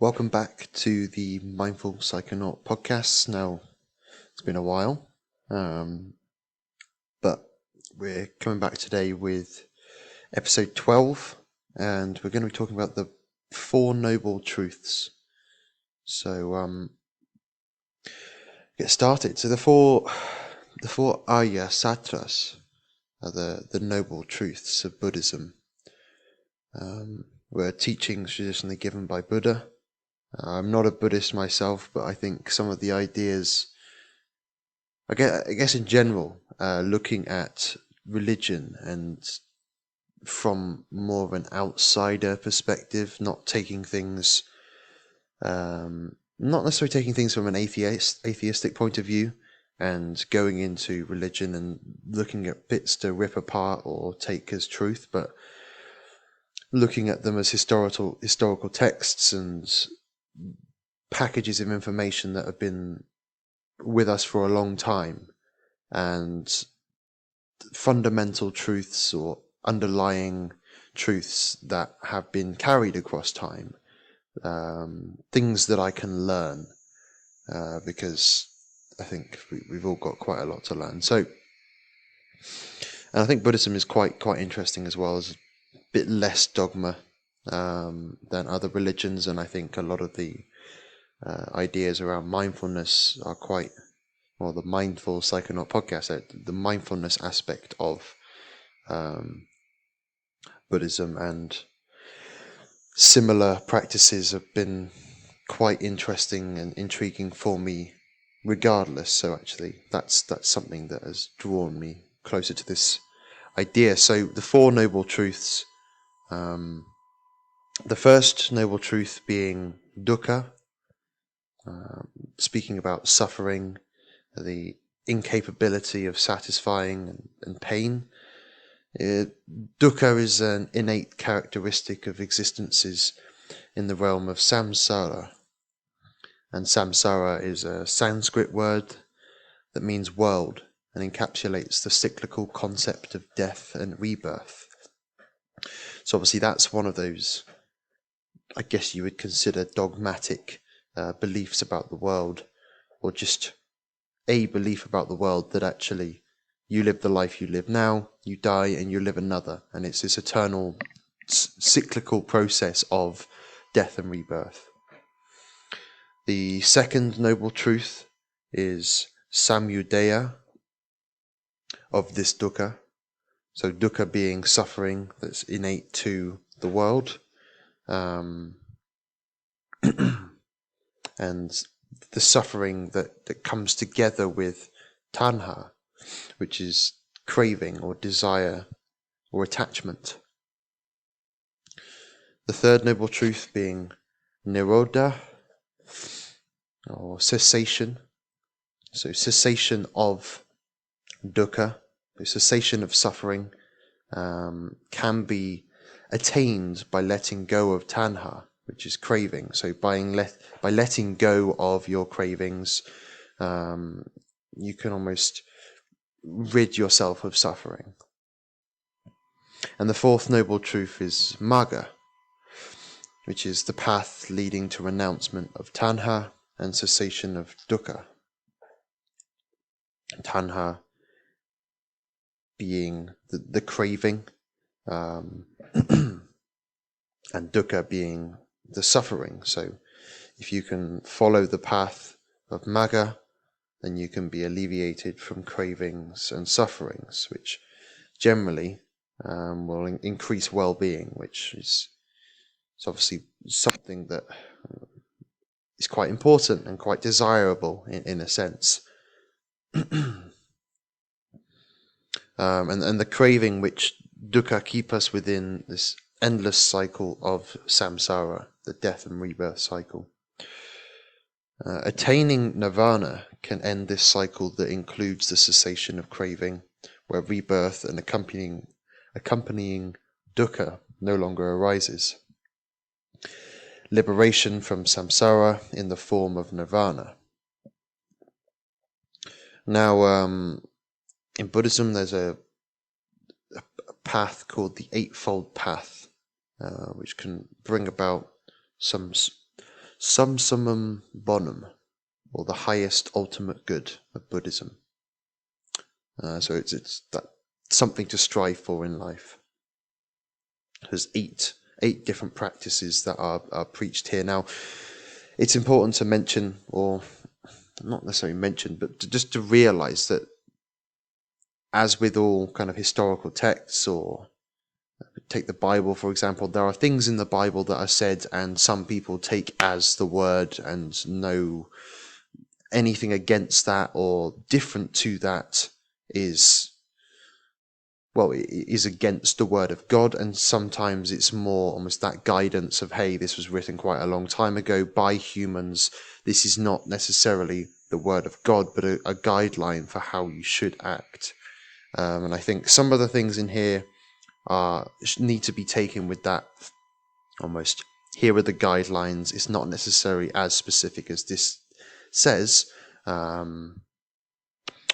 Welcome back to the Mindful Psychonaut podcast. Now, it's been a while, um, but we're coming back today with episode 12, and we're going to be talking about the Four Noble Truths. So, um, get started. So, the four, the four Arya Satyas are the, the noble truths of Buddhism. Um, were teachings traditionally given by Buddha I'm not a Buddhist myself, but I think some of the ideas, I guess, I guess in general, uh, looking at religion and from more of an outsider perspective, not taking things, um, not necessarily taking things from an atheist, atheistic point of view, and going into religion and looking at bits to rip apart or take as truth, but looking at them as historical historical texts and packages of information that have been with us for a long time and fundamental truths or underlying truths that have been carried across time, um, things that I can learn uh, because I think we, have all got quite a lot to learn. So, and I think Buddhism is quite quite interesting as well as a bit less dogma um, than other religions, and I think a lot of the uh, ideas around mindfulness are quite, well, the mindful psychonaut podcast, uh, the mindfulness aspect of um, Buddhism and similar practices have been quite interesting and intriguing for me regardless. So actually that's that's something that has drawn me closer to this idea. So the four noble truths um, the first noble truth being dukkha, um, speaking about suffering, the incapability of satisfying and, and pain. Uh, dukkha is an innate characteristic of existences in the realm of samsara. And samsara is a Sanskrit word that means world and encapsulates the cyclical concept of death and rebirth. So, obviously, that's one of those I guess you would consider dogmatic uh, beliefs about the world, or just a belief about the world that actually you live the life you live now, you die, and you live another, and it's this eternal cyclical process of death and rebirth. The second noble truth is samudaya of this dukkha. So, dukkha being suffering that's innate to the world, um, and the suffering that, that comes together with tanha, which is craving or desire or attachment. The third noble truth being nirodha or cessation. So, cessation of dukkha, the cessation of suffering, um, can be attained by letting go of tanha, which is craving. So by, let, by letting go of your cravings, um, you can almost rid yourself of suffering. And the fourth noble truth is magga, which is the path leading to renouncement of tanha and cessation of dukkha. Tanha being the, the craving, um, and dukkha being the suffering. So if you can follow the path of magga, then you can be alleviated from cravings and sufferings, which generally um, will in- increase well-being, which is it's obviously something that is quite important and quite desirable in, in a sense. um, and, and the craving which dukkha keep us within this endless cycle of samsara, the death and rebirth cycle. Uh, attaining nirvana can end this cycle that includes the cessation of craving, where rebirth and accompanying, accompanying dukkha no longer arises. Liberation from samsara in the form of nirvana. Now, um, in Buddhism, there's a path called the Eightfold Path, uh, which can bring about some sum summum bonum, or the highest ultimate good of Buddhism. Uh, so it's it's that something to strive for in life. There's eight eight different practices that are, are preached here. Now, it's important to mention, or not necessarily mention, but to, just to realize that, as with all kind of historical texts, or take the Bible for example, there are things in the Bible that are said, and some people take as the word and know anything against that or different to that is well, is against the word of God, and sometimes it's more almost that guidance of, hey, this was written quite a long time ago by humans. This is not necessarily the word of God, but a, a guideline for how you should act. Um, and I think some of the things in here need to be taken with that almost. Here are the guidelines. It's not necessarily as specific as this says. Um,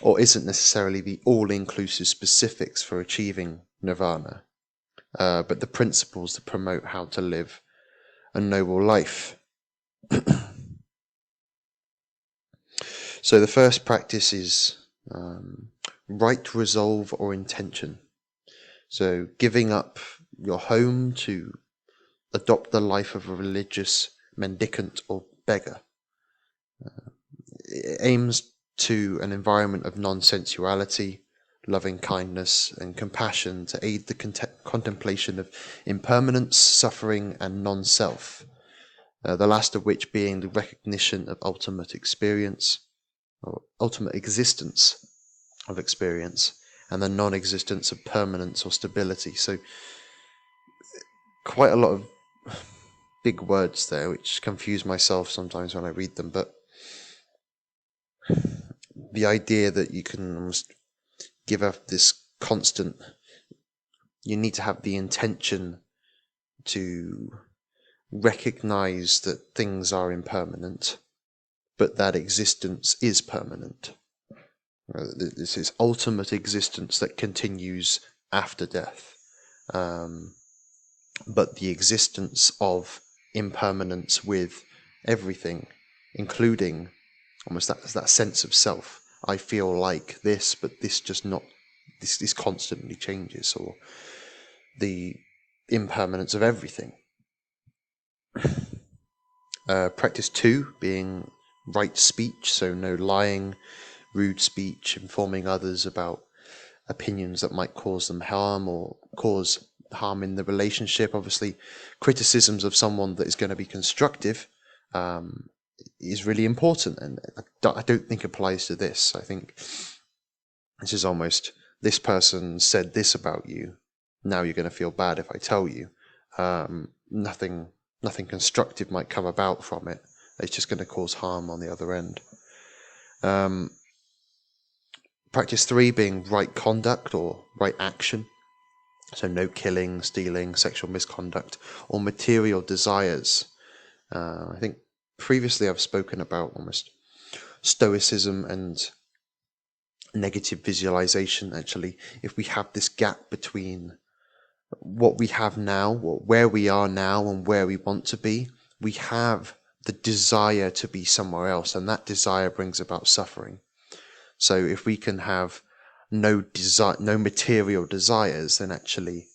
or isn't necessarily the all inclusive specifics for achieving nirvana, uh, but the principles that promote how to live a noble life. so the first practice is um, right resolve or intention. So giving up your home to adopt the life of a religious mendicant or beggar. Uh, it aims to an environment of non sensuality, loving kindness, and compassion to aid the cont- contemplation of impermanence, suffering, and non self, uh, the last of which being the recognition of ultimate experience, or ultimate existence of experience, and the non existence of permanence or stability. So, quite a lot of big words there, which confuse myself sometimes when I read them, but the idea that you can almost give up this constant you need to have the intention to recognize that things are impermanent but that existence is permanent uh, this is ultimate existence that continues after death um, but the existence of impermanence with everything including almost that that sense of self I feel like this, but this just not this this constantly changes, or the impermanence of everything. Uh, practice two being right speech, so no lying, rude speech, informing others about opinions that might cause them harm or cause harm in the relationship. Obviously, criticisms of someone that is going to be constructive um, is really important, and I don't think applies to this. I think this is almost this person said this about you. Now you're going to feel bad if I tell you. Um, nothing, nothing constructive might come about from it. It's just going to cause harm on the other end. Um, practice three being right conduct or right action. So no killing, stealing, sexual misconduct, or material desires. Uh, I think previously I've spoken about almost stoicism and negative visualization actually if we have this gap between what we have now where we are now and where we want to be we have the desire to be somewhere else and that desire brings about suffering so if we can have no desire no material desires then actually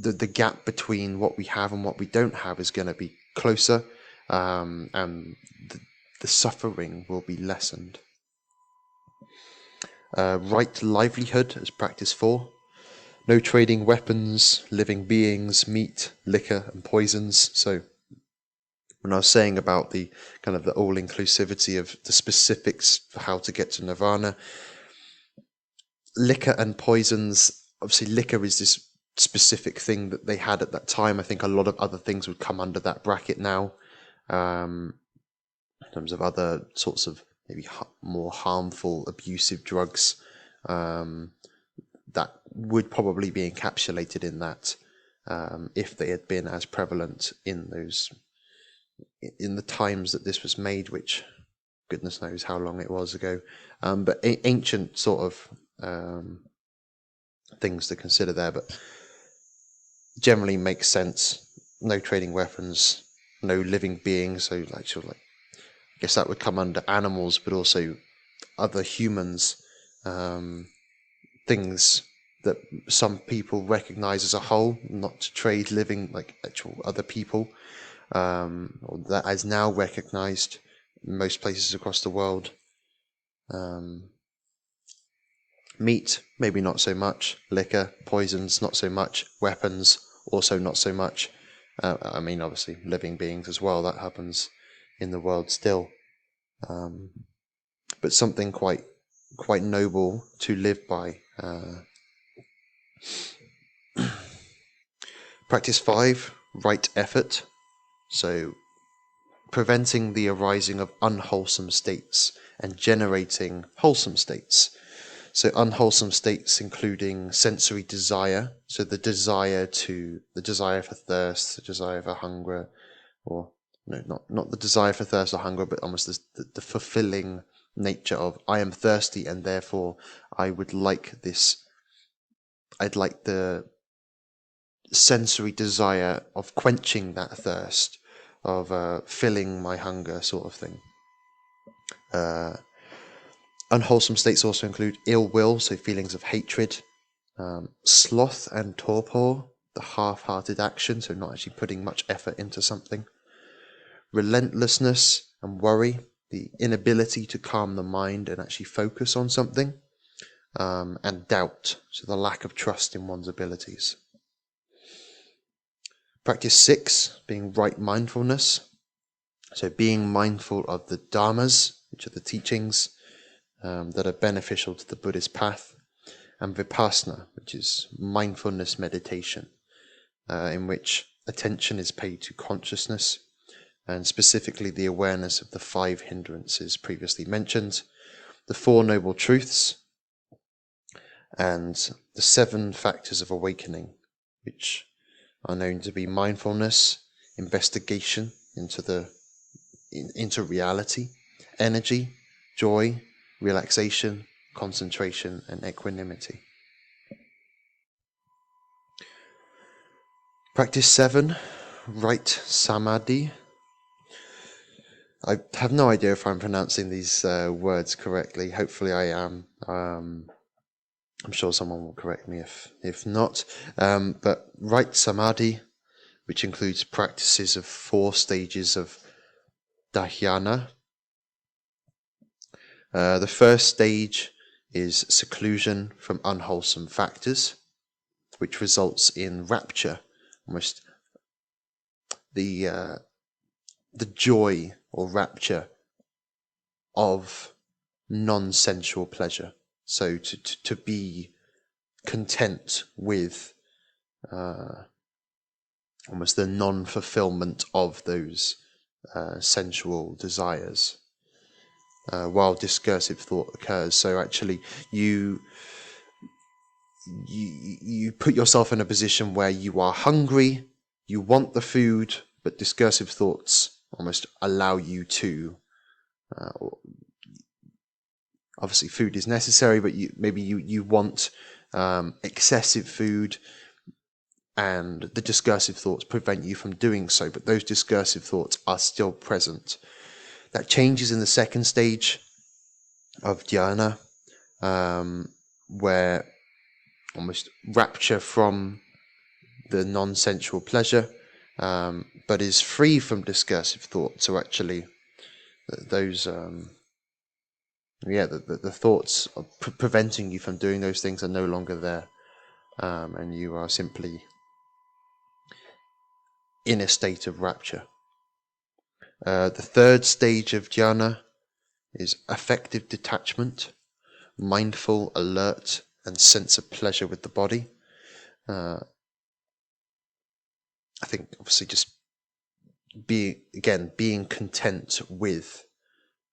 the the gap between what we have and what we don't have is going to be closer um, and the, the, suffering will be lessened. Uh, right livelihood as practice four. No trading weapons, living beings, meat, liquor, and poisons. So, when I was saying about the kind of the all inclusivity of the specifics for how to get to nirvana, liquor and poisons. Obviously, liquor is this specific thing that they had at that time. I think a lot of other things would come under that bracket now um, in terms of other sorts of maybe ha- more harmful, abusive drugs um, that would probably be encapsulated in that um, if they had been as prevalent in those in the times that this was made, which goodness knows how long it was ago, um, but a- ancient sort of um, things to consider there, but generally makes sense. No trading weapons, no living beings. So like sort of like, I guess that would come under animals, but also other humans, um, things that some people recognize as a whole, not to trade living like actual other people, um, that is now recognized in most places across the world. Um, meat, maybe not so much. Liquor, poisons, not so much. Weapons, also not so much. Uh, I mean, obviously, living beings as well. That happens in the world still. Um, but something quite quite noble to live by. Uh, practice five: right effort. So, preventing the arising of unwholesome states and generating wholesome states. So unwholesome states including sensory desire, so the desire to the desire for thirst, the desire for hunger, or no, not not the desire for thirst or hunger, but almost the, the, the fulfilling nature of I am thirsty and therefore I would like this. I'd like the sensory desire of quenching that thirst, of uh, filling my hunger, sort of thing. Uh, unwholesome states also include ill will, so feelings of hatred, um, sloth and torpor, the half hearted action, so not actually putting much effort into something, relentlessness and worry, the inability to calm the mind and actually focus on something, um, and doubt, so the lack of trust in one's abilities. Practice six, being right mindfulness. So being mindful of the dharmas, which are the teachings um, that are beneficial to the Buddhist path, and vipassana, which is mindfulness meditation, uh, in which attention is paid to consciousness and specifically the awareness of the five hindrances previously mentioned, the Four Noble Truths, and the seven factors of awakening, which are known to be mindfulness, investigation into the in, into reality, energy, joy, relaxation, concentration, and equanimity. Practice seven, right samadhi. I have no idea if I'm pronouncing these uh, words correctly. Hopefully, I am. Um, I'm sure someone will correct me if if not. Um, but right samadhi, which includes practices of four stages of dhyana. Uh, the first stage is seclusion from unwholesome factors, which results in rapture, almost the uh, the joy or rapture of non-sensual pleasure. So to, to, to be content with uh, almost the non-fulfillment of those uh, sensual desires uh, while discursive thought occurs. So actually, you you you put yourself in a position where you are hungry, you want the food, but discursive thoughts almost allow you to. Uh, obviously, food is necessary, but you, maybe you you want um, excessive food, and the discursive thoughts prevent you from doing so. But those discursive thoughts are still present. That changes in the second stage of dhyana, um, where almost rapture from the non-sensual pleasure um, but is free from discursive thought. So actually, those um, yeah, the, the, the thoughts pre- preventing you from doing those things are no longer there, um, and you are simply in a state of rapture. Uh, the third stage of jhana is affective detachment, mindful, alert, and sense of pleasure with the body. Uh, I think obviously just being again being content with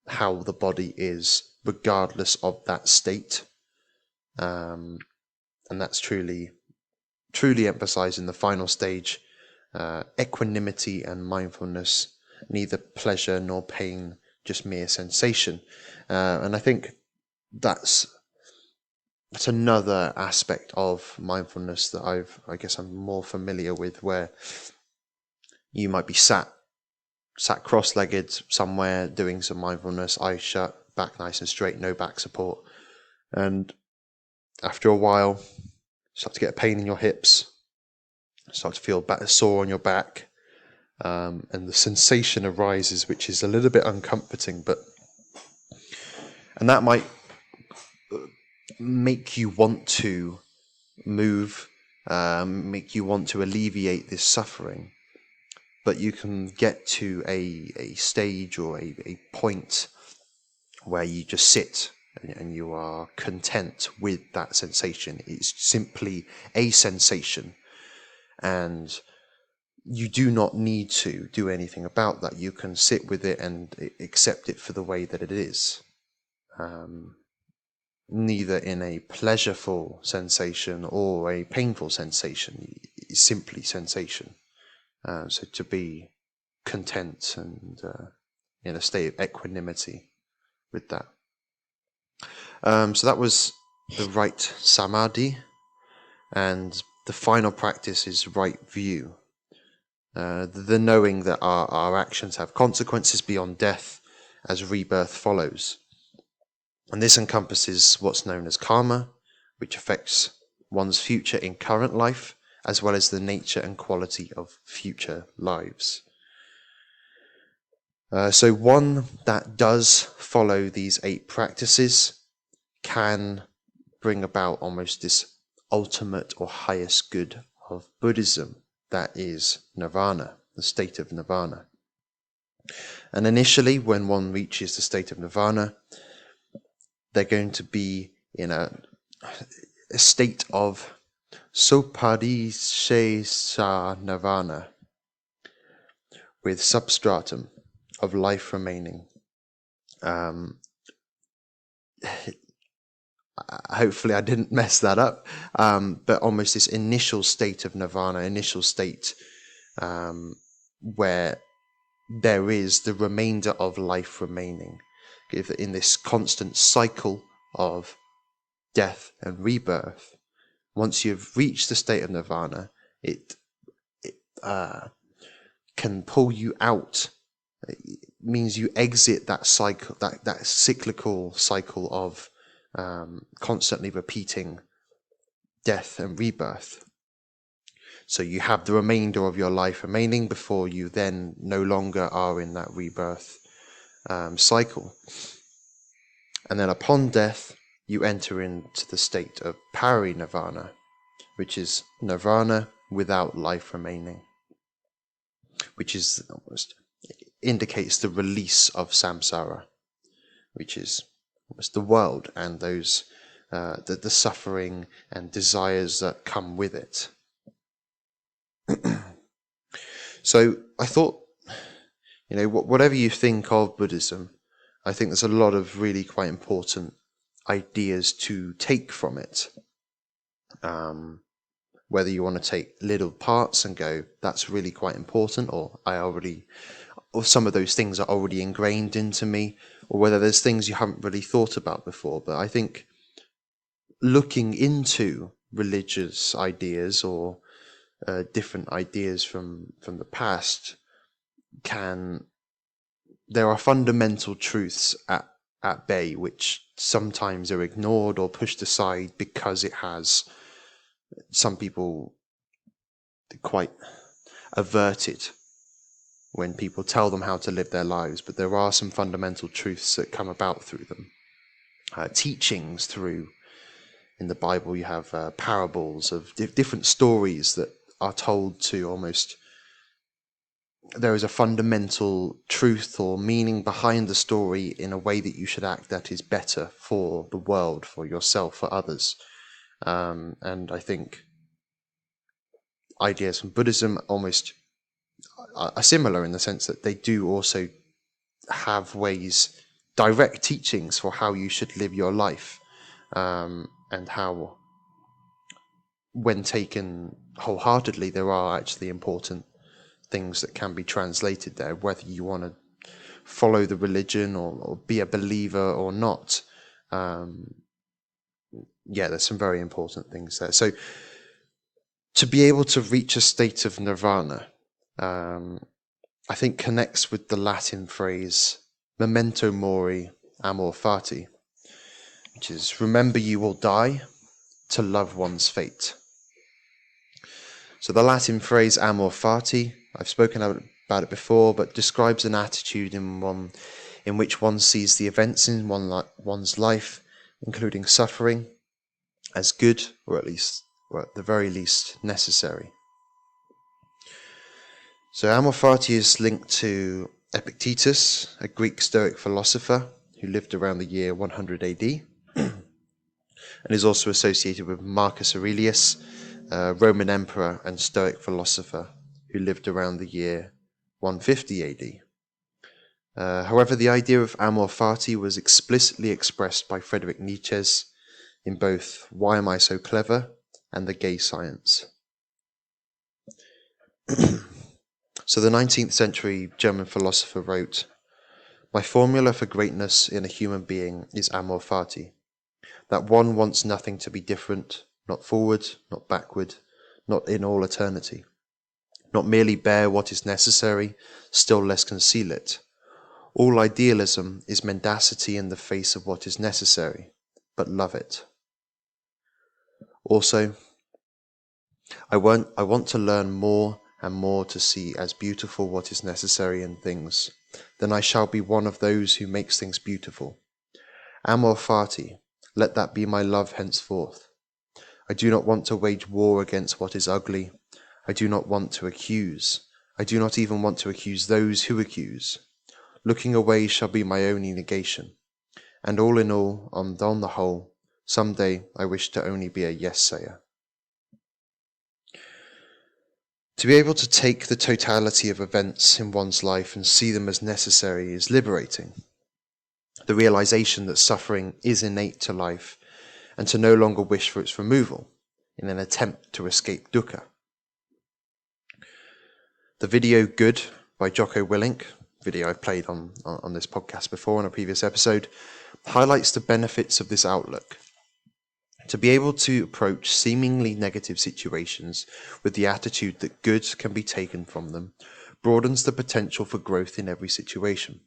how the body is, regardless of that state, um, and that's truly truly emphasized in the final stage. Uh, equanimity and mindfulness, neither pleasure nor pain, just mere sensation. Uh, and I think that's that's another aspect of mindfulness that I've, I guess I'm more familiar with where you might be sat sat cross-legged somewhere doing some mindfulness, eyes shut, back nice and straight, no back support, and after a while, start to get a pain in your hips, start to feel sore on your back, um, and the sensation arises, which is a little bit uncomforting, but and that might make you want to move, um, make you want to alleviate this suffering. But you can get to a, a stage or a, a point where you just sit and, and you are content with that sensation. It's simply a sensation. And you do not need to do anything about that. You can sit with it and accept it for the way that it is. Um, neither in a pleasureful sensation or a painful sensation, it's simply sensation. Uh, so to be content and uh, in a state of equanimity with that. Um, so that was the right samadhi, and the final practice is right view. Uh, the, knowing that our, our actions have consequences beyond death as rebirth follows. And this encompasses what's known as karma, which affects one's future in current life, as well as the nature and quality of future lives. Uh, so, one that does follow these eight practices can bring about almost this ultimate or highest good of Buddhism, that is nirvana, the state of nirvana. And initially, when one reaches the state of nirvana, they're going to be in a, a state of sopadishesa nirvana with substratum of life remaining. Um, hopefully, I didn't mess that up, um, but almost this initial state of nirvana, initial state um, where there is the remainder of life remaining in this constant cycle of death and rebirth, once you've reached the state of nirvana, it, it uh, can pull you out. Means you exit that cycle, that, that cyclical cycle of um, constantly repeating death and rebirth. So you have the remainder of your life remaining before you then no longer are in that rebirth um, cycle. And then upon death, you enter into the state of parinirvana, which is nirvana without life remaining, which is almost indicates the release of samsara, which is almost the world and those uh, the, the suffering and desires that come with it. so I thought you know, whatever you think of Buddhism, I think there's a lot of really quite important ideas to take from it. Um, whether you want to take little parts and go, that's really quite important, or I already, or some of those things are already ingrained into me, or whether there's things you haven't really thought about before. But I think looking into religious ideas or uh, different ideas from from the past can there are fundamental truths at at bay which sometimes are ignored or pushed aside because it has some people quite averted when people tell them how to live their lives, but there are some fundamental truths that come about through them. Uh, teachings through, in the Bible, you have uh, parables of di- different stories that are told to almost there is a fundamental truth or meaning behind the story in a way that you should act that is better for the world, for yourself, for others. Um, and I think ideas from Buddhism almost are similar in the sense that they do also have ways, direct teachings for how you should live your life, um, and how, when taken wholeheartedly, there are actually important things that can be translated there, whether you want to follow the religion or, or, be a believer or not. Um, yeah, there's some very important things there. So, to be able to reach a state of nirvana, um, I think connects with the Latin phrase memento mori amor fati, which is remember you will die to love one's fate. So the Latin phrase amor fati, I've spoken about it before, but describes an attitude in one in which one sees the events in one li- one's life, including suffering, as good, or at least, or at the very least, necessary. So amor fati is linked to Epictetus, a Greek Stoic philosopher who lived around the year 100 AD, and is also associated with Marcus Aurelius, a Roman emperor and Stoic philosopher who lived around the year 150 AD. Uh, however, the idea of amor fati was explicitly expressed by Friedrich Nietzsche in both Why Am I So Clever and The Gay Science. so, the 19th century German philosopher wrote My formula for greatness in a human being is amor fati, that one wants nothing to be different, not forward, not backward, not in all eternity, not merely bear what is necessary, still less conceal it all idealism is mendacity in the face of what is necessary, but love it. Also, I want, I want to learn more and more to see as beautiful what is necessary in things, then I shall be one of those who makes things beautiful. Amor fati, let that be my love henceforth. I do not want to wage war against what is ugly. I do not want to accuse. I do not even want to accuse those who accuse. Looking away shall be my only negation. And all in all, and on the whole, some day I wish to only be a yes To be able to take the totality of events in one's life and see them as necessary is liberating. The realization that suffering is innate to life and to no longer wish for its removal in an attempt to escape dukkha. The video Good by Jocko Willink video I've played on, on this podcast before in a previous episode, highlights the benefits of this outlook. To be able to approach seemingly negative situations with the attitude that good can be taken from them broadens the potential for growth in every situation.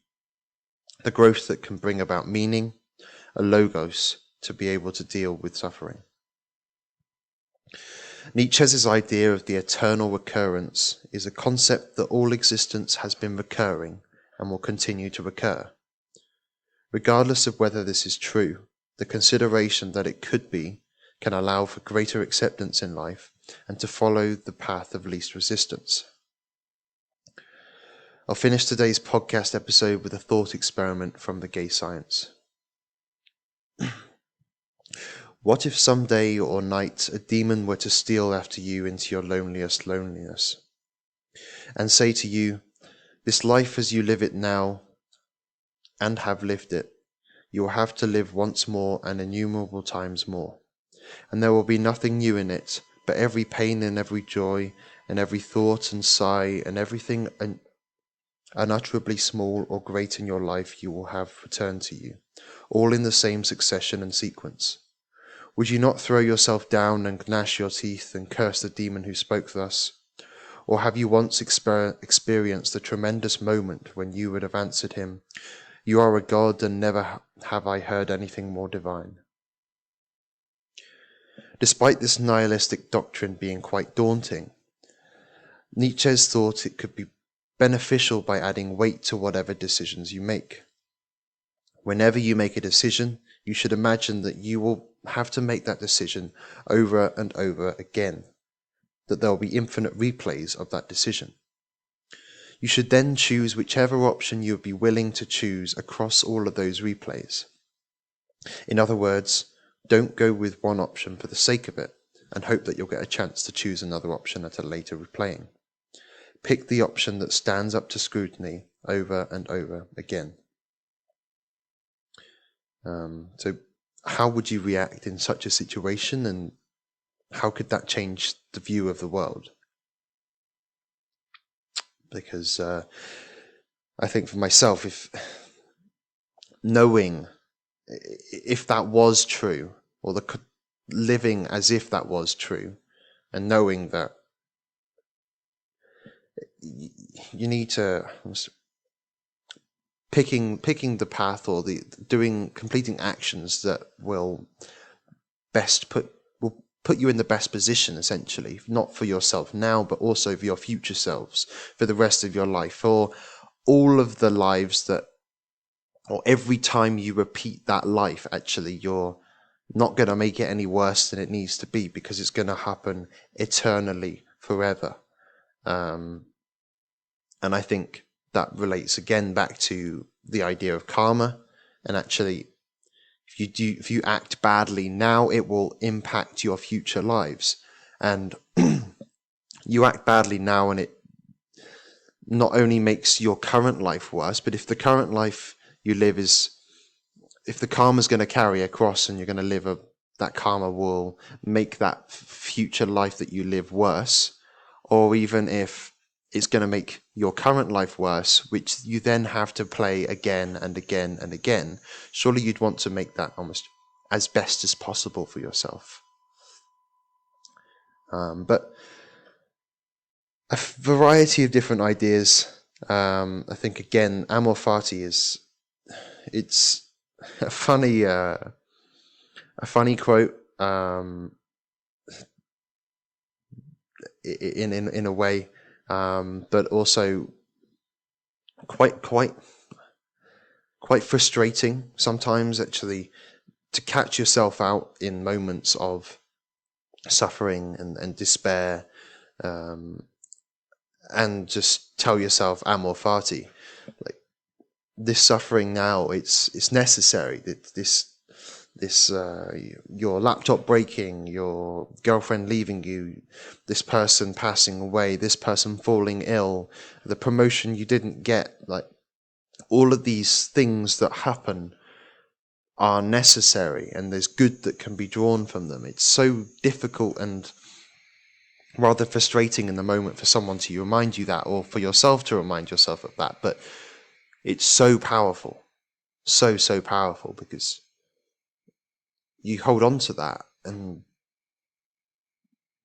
The growth that can bring about meaning, a logos to be able to deal with suffering. Nietzsche's idea of the eternal recurrence is a concept that all existence has been recurring and will continue to recur. Regardless of whether this is true, the consideration that it could be can allow for greater acceptance in life and to follow the path of least resistance. I'll finish today's podcast episode with a thought experiment from the gay science. what if some day or night a demon were to steal after you into your loneliest loneliness and say to you, this life as you live it now and have lived it, you will have to live once more and innumerable times more. And there will be nothing new in it, but every pain and every joy, and every thought and sigh, and everything un- unutterably small or great in your life you will have returned to you, all in the same succession and sequence. Would you not throw yourself down and gnash your teeth and curse the demon who spoke thus? Or have you once exper- experienced the tremendous moment when you would have answered him, You are a God, and never have I heard anything more divine? Despite this nihilistic doctrine being quite daunting, Nietzsche thought it could be beneficial by adding weight to whatever decisions you make. Whenever you make a decision, you should imagine that you will have to make that decision over and over again that there will be infinite replays of that decision. You should then choose whichever option you would be willing to choose across all of those replays. In other words, don't go with one option for the sake of it and hope that you'll get a chance to choose another option at a later replaying. Pick the option that stands up to scrutiny over and over again. Um, so, how would you react in such a situation, and how could that change the view of the world? Because uh, I think for myself, if knowing if that was true, or the living as if that was true, and knowing that you need to picking picking the path or the doing completing actions that will best put put you in the best position essentially not for yourself now but also for your future selves for the rest of your life for all of the lives that or every time you repeat that life actually you're not going to make it any worse than it needs to be because it's going to happen eternally forever. Um, and i think that relates again back to the idea of karma and actually if you do if you act badly now it will impact your future lives. And you act badly now and it not only makes your current life worse but if the current life you live is if the karma is going to carry across and you're going to live a that karma will make that future life that you live worse or even if it's going to make your current life worse, which you then have to play again and again and again. Surely you'd want to make that almost as best as possible for yourself. Um, but a variety of different ideas. Um, I think again, amor fati is it's a funny uh, a funny quote. Um, in in in a way um, but also quite quite quite frustrating sometimes actually to catch yourself out in moments of suffering and, and despair um, and just tell yourself amor fati? Like this suffering now it's it's necessary. This this uh, your laptop breaking, your girlfriend leaving you, this person passing away, this person falling ill, the promotion you didn't get, like all of these things that happen are necessary and there's good that can be drawn from them. It's so difficult and rather frustrating in the moment for someone to remind you that or for yourself to remind yourself of that, but it's so powerful. So, so powerful because you hold on to that? And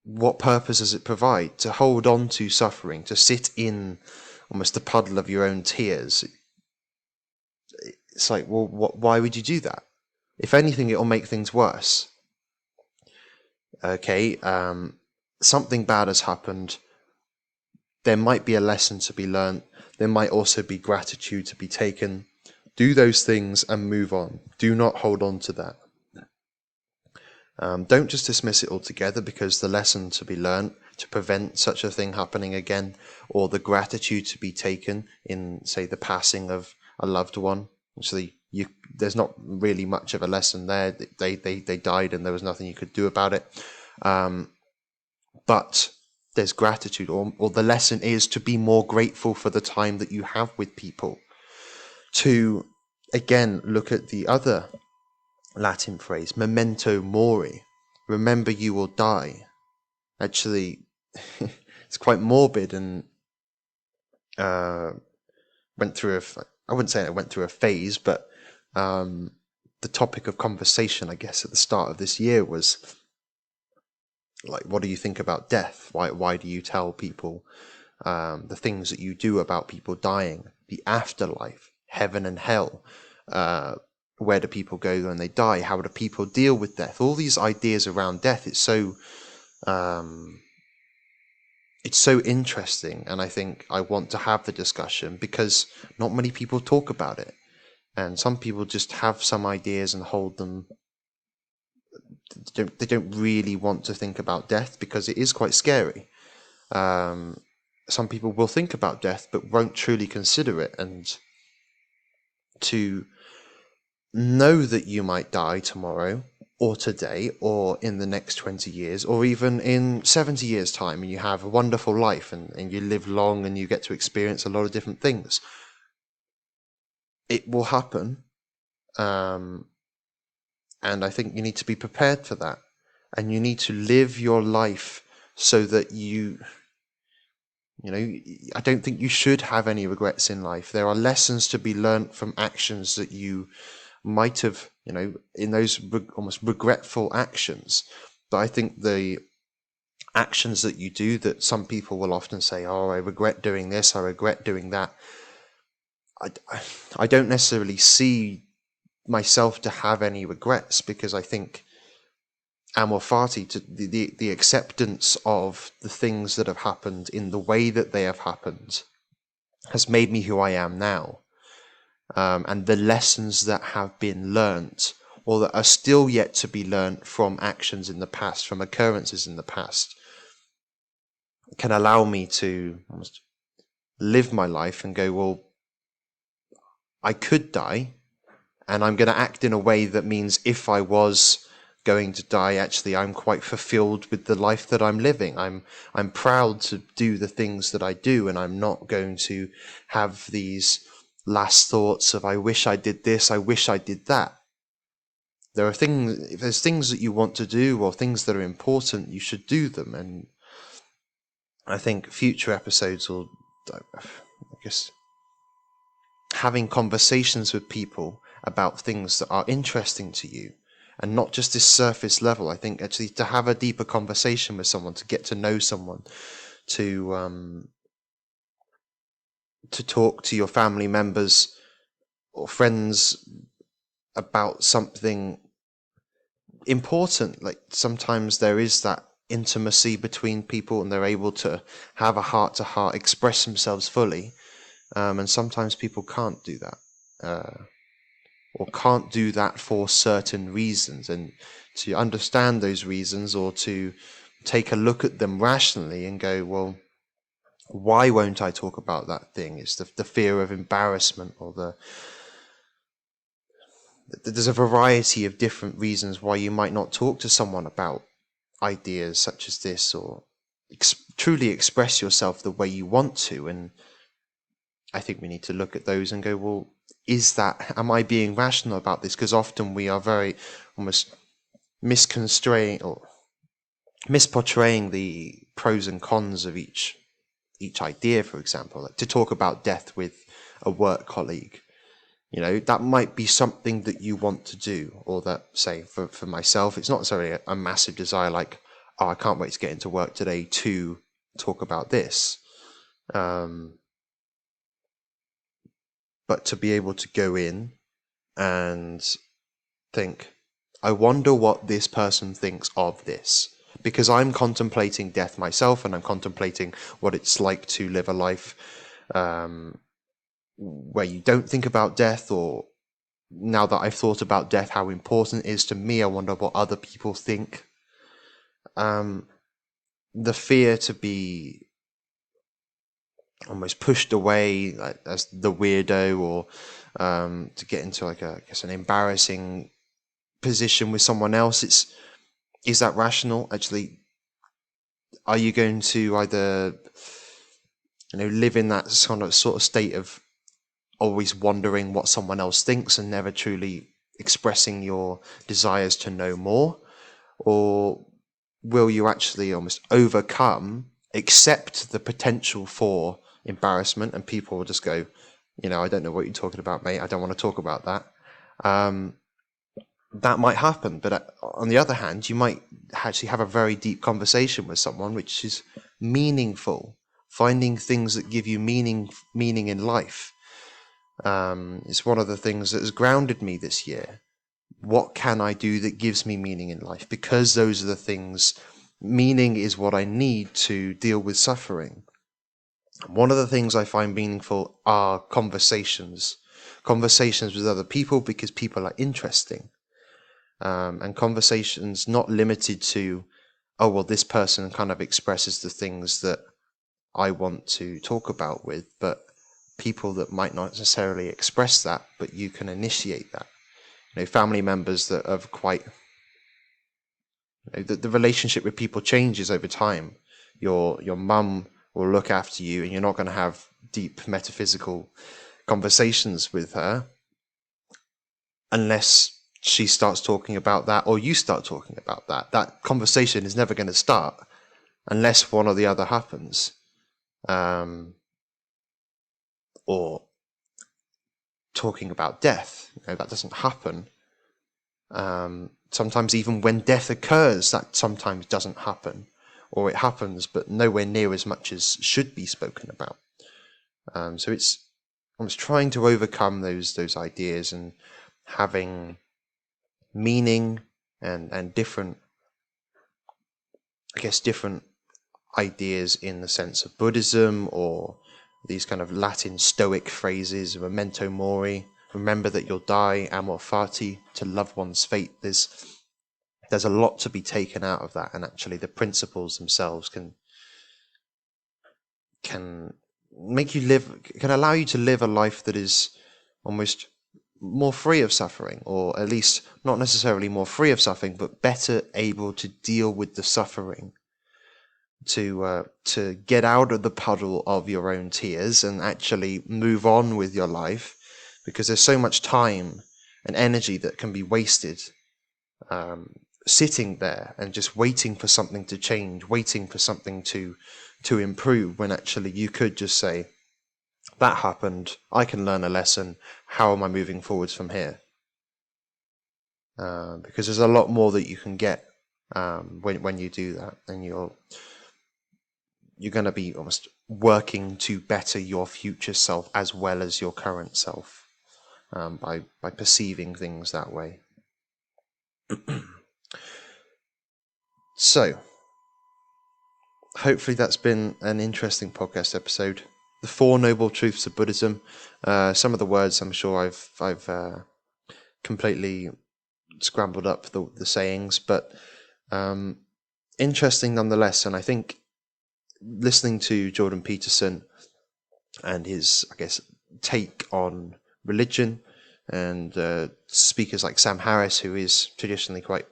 what purpose does it provide? To hold on to suffering to sit in almost the puddle of your own tears? It's like well what, why would you do that? If anything it'll make things worse. Okay um, something bad has happened. There might be a lesson to be learned. There might also be gratitude to be taken. Do those things and move on. Do not hold on to that um, don't just dismiss it altogether because the lesson to be learnt to prevent such a thing happening again, or the gratitude to be taken in, say, the passing of a loved one. Actually, you, there's not really much of a lesson there. They, they, they died and there was nothing you could do about it. Um, but there's gratitude, or, or the lesson is to be more grateful for the time that you have with people. To, again, look at the other Latin phrase, memento mori, remember you will die. Actually, it's quite morbid and uh, went through a, I wouldn't say it went through a phase, but um, the topic of conversation, I guess, at the start of this year was like, what do you think about death? Why, why do you tell people um, the things that you do about people dying, the afterlife, heaven and hell? Uh, where do people go when they die? How do people deal with death? All these ideas around death. It's so um, it's so interesting, and I think I want to have the discussion because not many people talk about it, and some people just have some ideas and hold them. They don't, they don't really want to think about death because it is quite scary. Um, some people will think about death but won't truly consider it, and to know that you might die tomorrow or today or in the next 20 years or even in 70 years time and you have a wonderful life and, and you live long and you get to experience a lot of different things. It will happen um, and i think you need to be prepared for that. And you need to live your life so that you you know i don't think you should have any regrets in life. There are lessons to be learnt from actions that you might have, you know, in those re- almost regretful actions. But I think the actions that you do that some people will often say, "Oh, I regret doing this. I regret doing that." I, I don't necessarily see myself to have any regrets because I think amor fati, to the, the, the acceptance of the things that have happened in the way that they have happened, has made me who I am now. Um, and the lessons that have been learnt or that are still yet to be learnt from actions in the past, from occurrences in the past, can allow me to almost live my life and go, well, I could die, and I'm going to act in a way that means if I was going to die, actually, I'm quite fulfilled with the life that I'm living. I'm I'm proud to do the things that I do, and I'm not going to have these last thoughts of I wish I did this, I wish I did that. There are things if there's things that you want to do or things that are important, you should do them. And I think future episodes will I guess having conversations with people about things that are interesting to you and not just this surface level. I think actually to have a deeper conversation with someone, to get to know someone, to um, to talk to your family members or friends about something important. Like sometimes there is that intimacy between people and they're able to have a heart to heart, express themselves fully. Um, and sometimes people can't do that. Uh, or can't do that for certain reasons. And to understand those reasons or to take a look at them rationally and go, well, why won't I talk about that thing? It's the, the fear of embarrassment or the. There's a variety of different reasons why you might not talk to someone about ideas such as this or ex- truly express yourself the way you want to. And I think we need to look at those and go, well, is that am I being rational about this? Because often we are very almost misconstraining or misportraying the pros and cons of each each idea. For example, like to talk about death with a work colleague, you know, that might be something that you want to do, or that say for for myself, it's not necessarily a, a massive desire. Like, oh, I can't wait to get into work today to talk about this. Um, but to be able to go in and think, I wonder what this person thinks of this. Because I'm contemplating death myself and I'm contemplating what it's like to live a life um, where you don't think about death, or now that I've thought about death, how important it is to me, I wonder what other people think. Um, the fear to be almost pushed away like, as the weirdo or um, to get into like a I guess an embarrassing position with someone else it's is that rational actually are you going to either you know live in that sort of sort of state of always wondering what someone else thinks and never truly expressing your desires to know more or will you actually almost overcome accept the potential for embarrassment, and people will just go, you know, I don't know what you're talking about, mate. I don't want to talk about that. Um, that might happen, but uh, on the other hand, you might actually have a very deep conversation with someone, which is meaningful. Finding things that give you meaning, meaning in life. Um, it's one of the things that has grounded me this year. What can I do that gives me meaning in life? Because those are the things. Meaning is what I need to deal with suffering. One of the things I find meaningful are conversations, conversations with other people because people are interesting, um, and conversations not limited to, oh well, this person kind of expresses the things that I want to talk about with, but people that might not necessarily express that, but you can initiate that. You know, family members that have quite you know, the, the relationship with people changes over time. Your your mum will look after you, and you're not going to have deep metaphysical conversations with her unless she starts talking about that or you start talking about that. That conversation is never going to start unless one or the other happens. Um, or talking about death. You know, that doesn't happen. Um, sometimes, even when death occurs, that sometimes doesn't happen or it happens, but nowhere near as much as should be spoken about. Um, so it's almost trying to overcome those those ideas and having meaning and and different, I guess, different ideas in the sense of Buddhism or these kind of Latin Stoic phrases, memento mori, remember that you'll die, amor fati, to love one's fate. There's there's a lot to be taken out of that, and actually the principles themselves can can make you live can allow you to live a life that is almost more free of suffering, or at least not necessarily more free of suffering, but better able to deal with the suffering to uh, to get out of the puddle of your own tears and actually move on with your life because there's so much time and energy that can be wasted um, sitting there and just waiting for something to change waiting for something to to improve when actually you could just say that happened i can learn a lesson how am i moving forwards from here uh, because there's a lot more that you can get um, when when you do that, and you're you're going to be almost working to better your future self as well as your current self um, by by perceiving things that way. so, hopefully, that's been an interesting podcast episode. The Four Noble Truths of Buddhism. Uh, some of the words I'm sure I've I've uh, completely scrambled up the, the sayings, but um, interesting nonetheless. And I think listening to Jordan Peterson and his, I guess, take on religion, and uh, speakers like Sam Harris, who is traditionally quite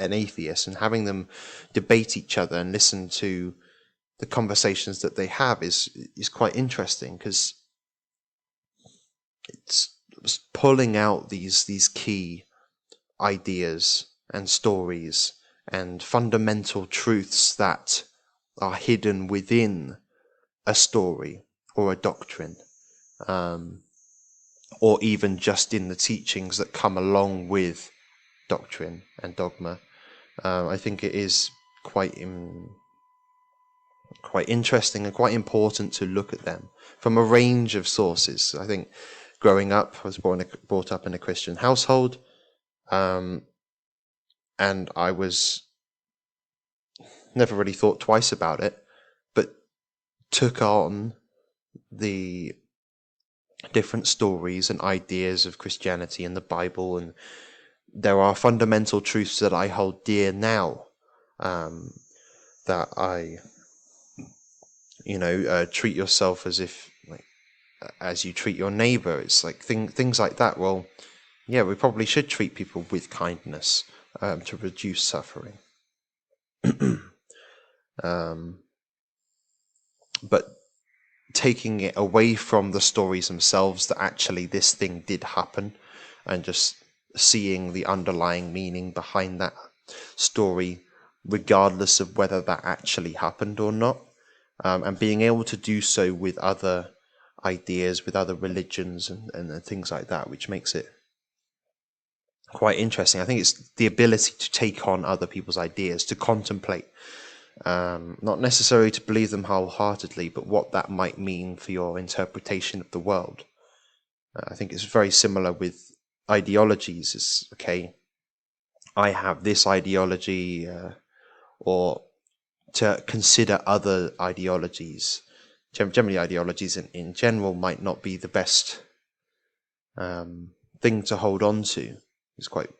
an atheist, and having them debate each other and listen to the conversations that they have is is quite interesting because it's pulling out these these key ideas and stories and fundamental truths that are hidden within a story or a doctrine, um, or even just in the teachings that come along with doctrine and dogma. Uh, I think it is quite in, quite interesting and quite important to look at them from a range of sources. I think growing up, I was born brought up in a Christian household, um, and I was never really thought twice about it, but took on the different stories and ideas of Christianity and the Bible, and there are fundamental truths that I hold dear now. Um, that I, you know, uh, treat yourself as if, like, as you treat your neighbor. It's like thing, things like that. Well, yeah, we probably should treat people with kindness um, to reduce suffering. Um, but taking it away from the stories themselves that actually this thing did happen and just seeing the underlying meaning behind that story, regardless of whether that actually happened or not, um, and being able to do so with other ideas, with other religions, and, and things like that, which makes it quite interesting. I think it's the ability to take on other people's ideas, to contemplate um, not necessarily to believe them wholeheartedly, but what that might mean for your interpretation of the world. Uh, I think it's very similar with ideologies. It's okay, I have this ideology, uh, or to consider other ideologies. Generally, ideologies in, in general might not be the best um, thing to hold on to. It's quite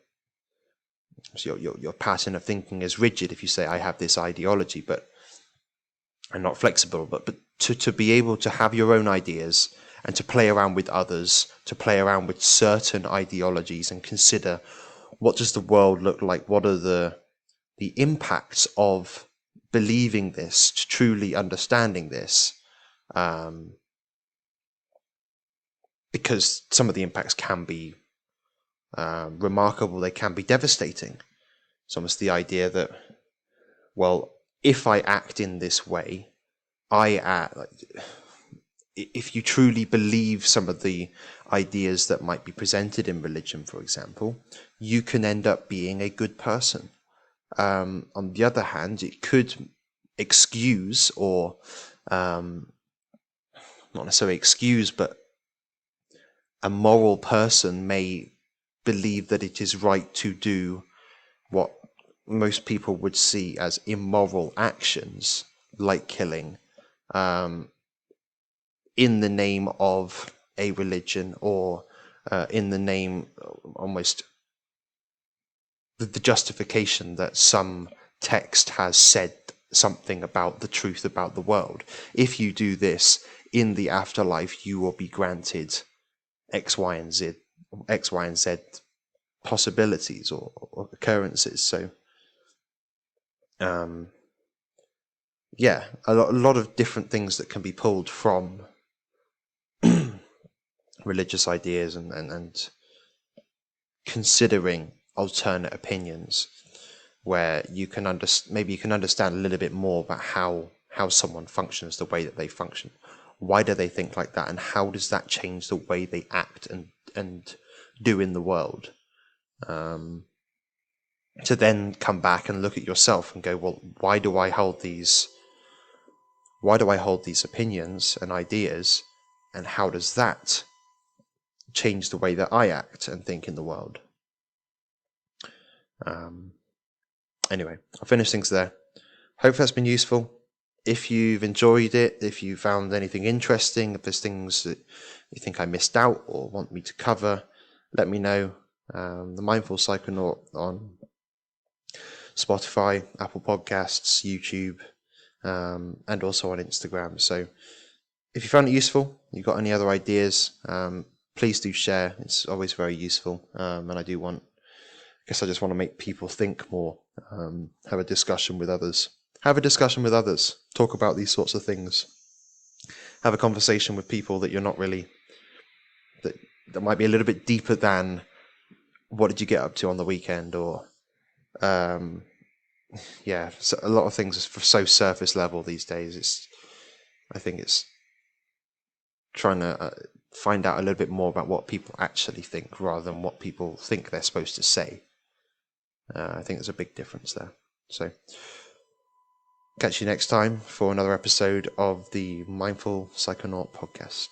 so your, your, your pattern of thinking is rigid if you say, I have this ideology, but I'm not flexible. But, but to, to be able to have your own ideas and to play around with others, to play around with certain ideologies and consider what does the world look like? What are the, the impacts of believing this, to truly understanding this? Um, because some of the impacts can be um, remarkable, they can be devastating. It's almost the idea that, well, if I act in this way, I act. Like, if you truly believe some of the ideas that might be presented in religion, for example, you can end up being a good person. Um, on the other hand, it could excuse or um, not necessarily excuse, but a moral person may believe that it is right to do what most people would see as immoral actions, like killing, um, in the name of a religion or uh, in the name almost the, the justification that some text has said something about the truth about the world. If you do this in the afterlife, you will be granted X, Y, and Z, X, Y, and Z possibilities or, or occurrences. So, um, yeah, a lot, a lot of different things that can be pulled from religious ideas and, and, and considering alternate opinions where you can under, maybe you can understand a little bit more about how how someone functions the way that they function. Why do they think like that? And how does that change the way they act and and do in the world? Um, to then come back and look at yourself and go well why do i hold these why do i hold these opinions and ideas? And how does that change the way that i act and think in the world um, anyway, I'll finish things there. Hope that's been useful. If you've enjoyed it, if you found anything interesting, if there's things that you think I missed out or want me to cover, let me know. Um, the Mindful Psychonaut on Spotify, Apple Podcasts, YouTube, um, and also on Instagram. So if you found it useful, you've got any other ideas, um, please do share. It's always very useful, um, and I do want guess I just want to make people think more, um, have a discussion with others. Have a discussion with others. Talk about these sorts of things. Have a conversation with people that you're not really, that, that might be a little bit deeper than what did you get up to on the weekend or, um, yeah, so a lot of things are so surface level these days. It's, I think it's trying to uh, find out a little bit more about what people actually think rather than what people think they're supposed to say. Uh, I think there's a big difference there. So, catch you next time for another episode of the Mindful Psychonaut podcast.